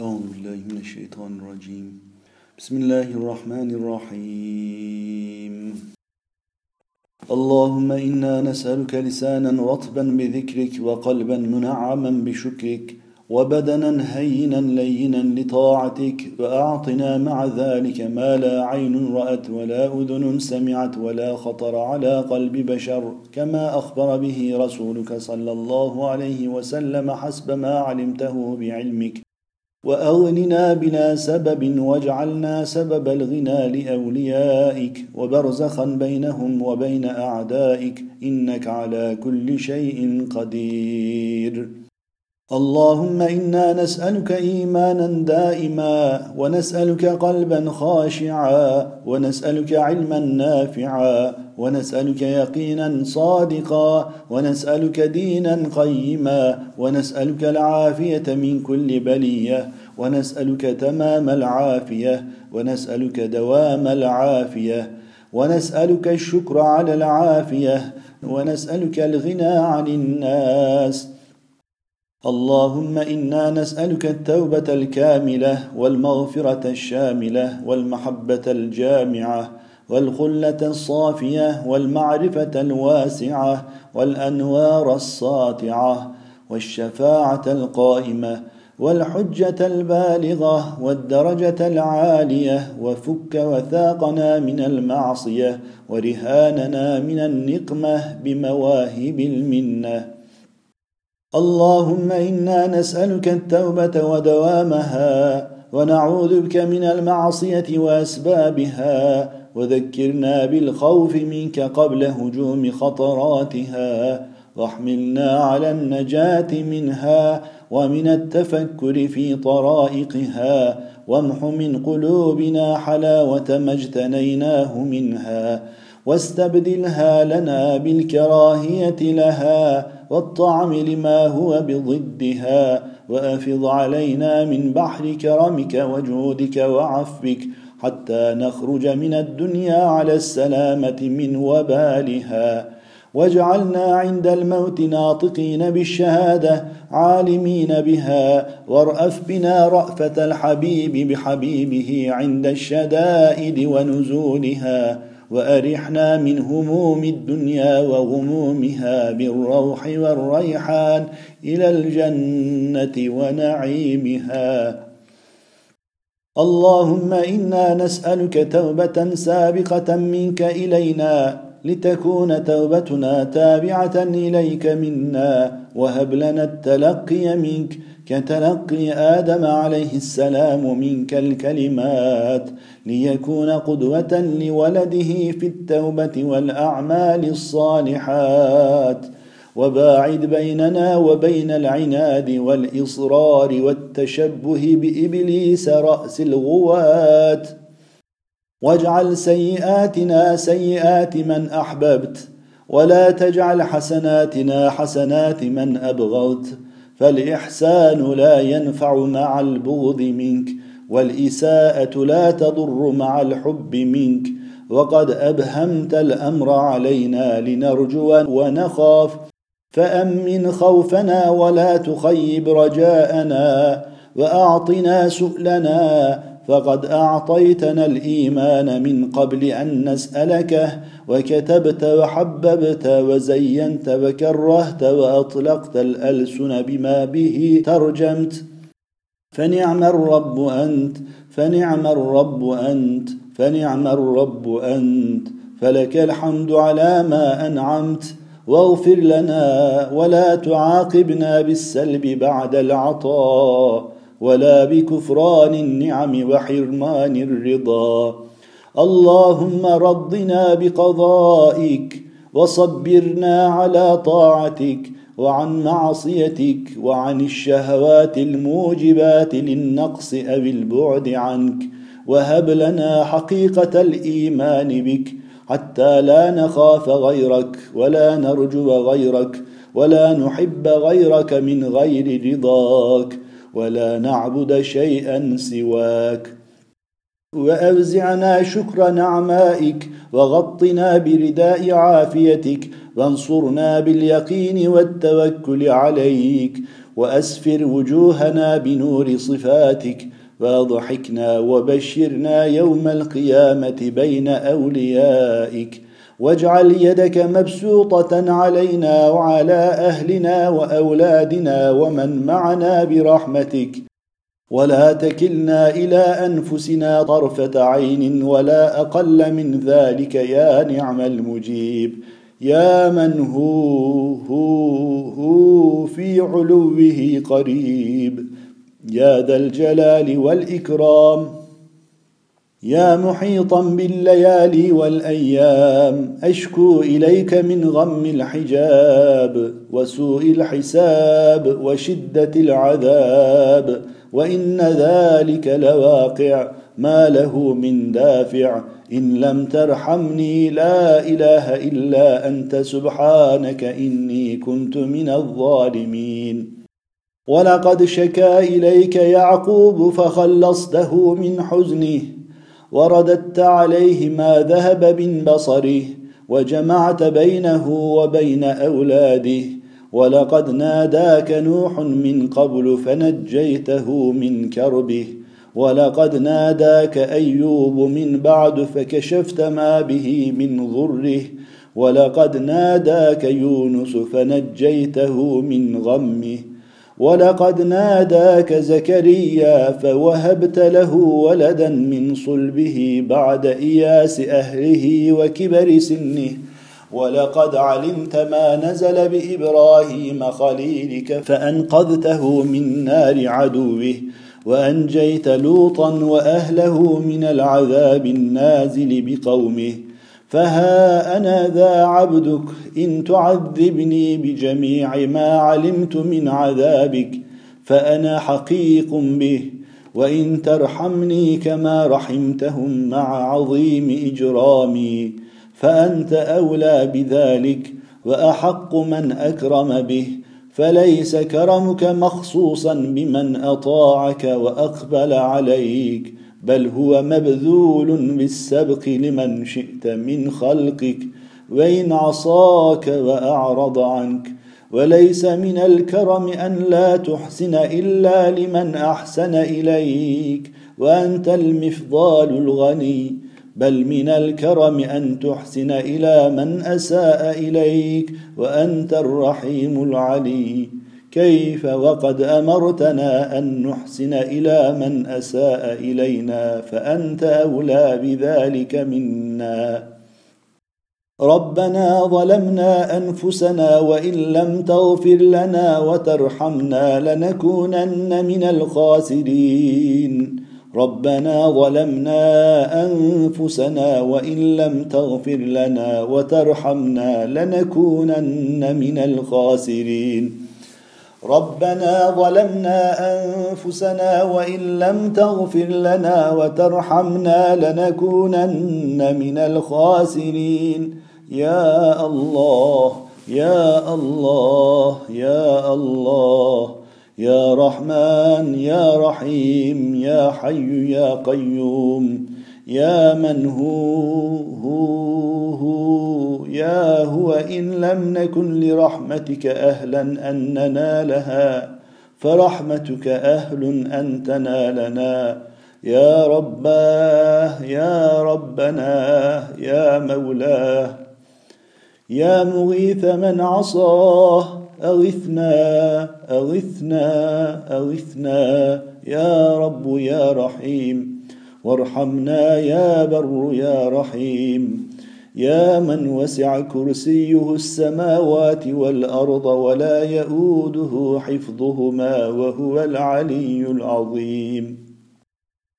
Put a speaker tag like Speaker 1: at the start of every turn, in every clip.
Speaker 1: أعوذ بالله من الشيطان الرجيم. بسم الله الرحمن الرحيم. اللهم إنا نسألك لسانا رطبا بذكرك وقلبا منعما بشكرك وبدنا هينا لينا لطاعتك وأعطنا مع ذلك ما لا عين رأت ولا أذن سمعت ولا خطر على قلب بشر كما أخبر به رسولك صلى الله عليه وسلم حسب ما علمته بعلمك. وأغننا بلا سبب واجعلنا سبب الغنى لأوليائك وبرزخا بينهم وبين أعدائك إنك على كل شيء قدير. اللهم إنا نسألك إيمانا دائما ونسألك قلبا خاشعا ونسألك علما نافعا ونسألك يقينا صادقا ونسألك دينا قيما ونسألك العافية من كل بلية ونسألك تمام العافية ونسألك دوام العافية ونسألك الشكر على العافية ونسألك الغنى عن الناس. اللهم إنا نسألك التوبة الكاملة والمغفرة الشاملة والمحبة الجامعة والخلة الصافية والمعرفة الواسعة والأنوار الساطعة والشفاعة القائمة والحجة البالغة والدرجة العالية وفك وثاقنا من المعصية ورهاننا من النقمة بمواهب المنة اللهم إنا نسألك التوبة ودوامها ونعوذ بك من المعصية وأسبابها وذكرنا بالخوف منك قبل هجوم خطراتها واحملنا على النجاة منها ومن التفكر في طرائقها وامح من قلوبنا حلاوة ما اجتنيناه منها واستبدلها لنا بالكراهية لها والطعم لما هو بضدها وأفض علينا من بحر كرمك وجودك وعفوك حتى نخرج من الدنيا على السلامة من وبالها. واجعلنا عند الموت ناطقين بالشهادة عالمين بها. وارأف بنا رأفة الحبيب بحبيبه عند الشدائد ونزولها. وأرحنا من هموم الدنيا وغمومها بالروح والريحان إلى الجنة ونعيمها. اللهم إنا نسألك توبة سابقة منك إلينا لتكون توبتنا تابعة إليك منا وهب لنا التلقي منك كتلقي آدم عليه السلام منك الكلمات ليكون قدوة لولده في التوبة والأعمال الصالحات. وباعد بيننا وبين العناد والإصرار والتشبه بإبليس رأس الغوات واجعل سيئاتنا سيئات من أحببت ولا تجعل حسناتنا حسنات من أبغضت. فالإحسان لا ينفع مع البغض منك والإساءة لا تضر مع الحب منك. وقد أبهمت الأمر علينا لنرجو ونخاف فامن خوفنا ولا تخيب رجاءنا وأعطنا سؤلنا فقد أعطيتنا الإيمان من قبل أن نسالكه وكتبت وحببت وزينت وكرهت وأطلقت الألسن بما به ترجمت. فنعم الرب أنت فنعم الرب أنت فنعم الرب أنت فلك الحمد على ما أنعمت. واغفر لنا ولا تعاقبنا بالسلب بعد العطاء. ولا بكفران النعم وحرمان الرضا. اللهم رضنا بقضائك وصبرنا على طاعتك وعن معصيتك وعن الشهوات الموجبات للنقص أو البعد عنك. وهب لنا حقيقة الإيمان بك حتى لا نخاف غيرك ولا نرجو غيرك ولا نحب غيرك من غير رضاك. ولا نعبد شيئا سواك. وأوزعنا شكر نعمائك وغطنا برداء عافيتك وانصرنا باليقين والتوكل عليك وأسفر وجوهنا بنور صفاتك وأضحكنا وبشرنا يوم القيامة بين أوليائك. واجعل يدك مبسوطة علينا وعلى أهلنا وأولادنا ومن معنا برحمتك. ولا تكلنا إلى أنفسنا طرفة عين ولا أقل من ذلك يا نعم المجيب. يا من هو هو هو في علوه قريب. يا ذا الجلال والإكرام. يا محيطا بالليالي والأيام أشكو إليك من غم الحجاب وسوء الحساب وشدة العذاب وإن ذلك لواقع ما له من دافع. إن لم ترحمني لا إله إلا أنت سبحانك إني كنت من الظالمين. ولقد شكا إليك يعقوب فخلصته من حزنه. ورددت عليه ما ذهب من بصره وجمعت بينه وبين أولاده ولقد ناداك نوح من قبل فنجيته من كربه ولقد ناداك أيوب من بعد فكشفت ما به من ضره ولقد ناداك يونس فنجيته من غمه ولقد ناداك زكريا فوهبت له ولدا من صلبه بعد إياس أهله وكبر سنه. ولقد علمت ما نزل بإبراهيم خليلك فأنقذته من نار عدوه وأنجيت لوطا وأهله من العذاب النازل بقومه. فها أنا ذا عبدك ان تعذبني بجميع ما علمت من عذابك فانا حقيق به وان ترحمني كما رحمتهم مع عظيم اجرامي فانت اولى بذلك واحق من اكرم به فليس كرمك مخصوصا بمن اطاعك واقبل عليك بل هو مبذول بالسبق لمن شئت من خلقك وإن عصاك وأعرض عنك. وليس من الكرم أن لا تحسن إلا لمن أحسن إليك وأنت المفضال الغني. بل من الكرم أن تحسن إلى من أساء إليك وأنت الرحيم العلي. كيف وقد أمرتنا أن نحسن إلى من أساء إلينا فأنت أولى بذلك منا. ربنا ظلمنا أنفسنا وإن لم تغفر لنا وترحمنا لنكونن من الخاسرين. ربنا ظلمنا أنفسنا وإن لم تغفر لنا وترحمنا لنكونن من الخاسرين. ربنا ظلمنا أنفسنا وإن لم تغفر لنا وترحمنا لنكونن من الخاسرين. يا الله يا الله يا الله يا رحمن يا رحيم يا حي يا قيوم. يا من هو هو هو. يا هو إن لم نكن لرحمتك أهلا أن ننالها فرحمتك أهل أن تنالنا. يا رباه يا ربنا يا مولاه يا مغيث من عصاه أغثنا أغثنا أغثنا. يا رب يا رحيم. وارحمنا يا بر يا رحيم. يا من وسع كرسيه السماوات والأرض ولا يئوده حفظهما وهو العلي العظيم.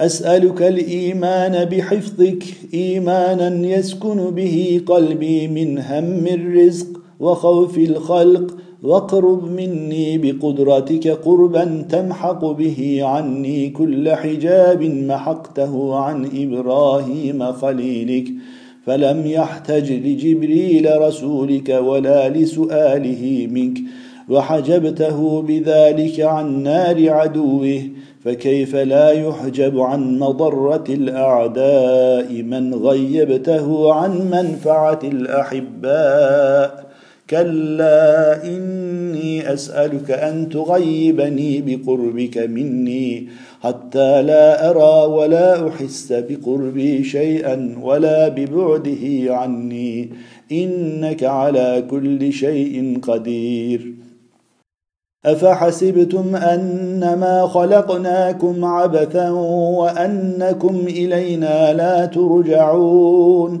Speaker 1: أسألك الإيمان بحفظك إيمانا يسكن به قلبي من هم الرزق وخوف الخلق واقرب مني بقدرتك قربا تمحق به عني كل حجاب محقته عن إبراهيم خليلك فلم يحتج لجبريل رسولك ولا لسؤاله منك وحجبته بذلك عن نار عدوه فكيف لا يحجب عن مضره الاعداء من غيبته عن منفعه الاحباء كلا إني أسألك أن تغيبني بقربك مني حتى لا أرى ولا أحس بقربي شيئا ولا ببعده عني. إنك على كل شيء قدير. أفحسبتم أنما خلقناكم عبثا وأنكم إلينا لا ترجعون؟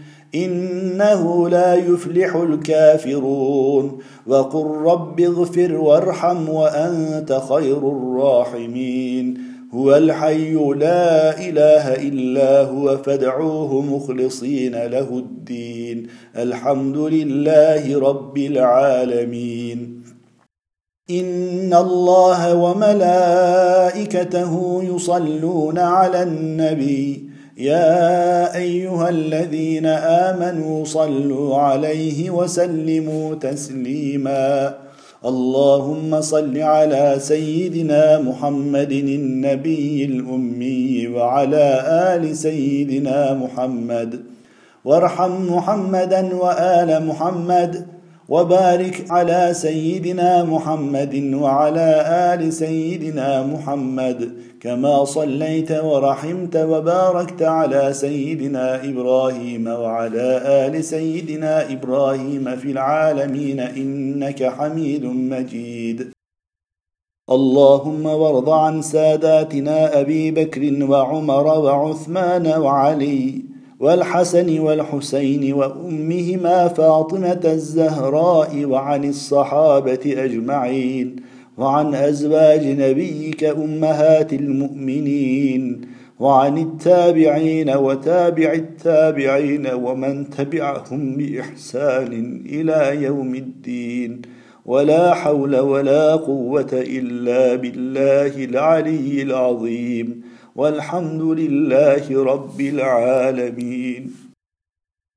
Speaker 1: إنه لا يفلح الكافرون. وقل رب اغفر وارحم وأنت خير الراحمين. هو الحي لا إله إلا هو فادعوه مخلصين له الدين. الحمد لله رب العالمين. إن الله وملائكته يصلون على النبي. يا أيها الذين آمنوا صلوا عليه وسلموا تسليما. اللهم صل على سيدنا محمد النبي الأمي وعلى آل سيدنا محمد. وارحم محمدا وآل محمد. وبارك على سيدنا محمد وعلى آل سيدنا محمد. كما صليت ورحمت وباركت على سيدنا إبراهيم وعلى ال سيدنا إبراهيم في العالمين انك حميد مجيد. اللهم وارض عن ساداتنا ابي بكر وعمر وعثمان وعلي والحسن والحسين وامهما فاطمه الزهراء وعن الصحابه اجمعين. وعن أزواج نبيك أمهات المؤمنين وعن التابعين وتابع التابعين ومن تبعهم بإحسان إلى يوم الدين ولا حول ولا قوة إلا بالله العلي العظيم والحمد لله رب العالمين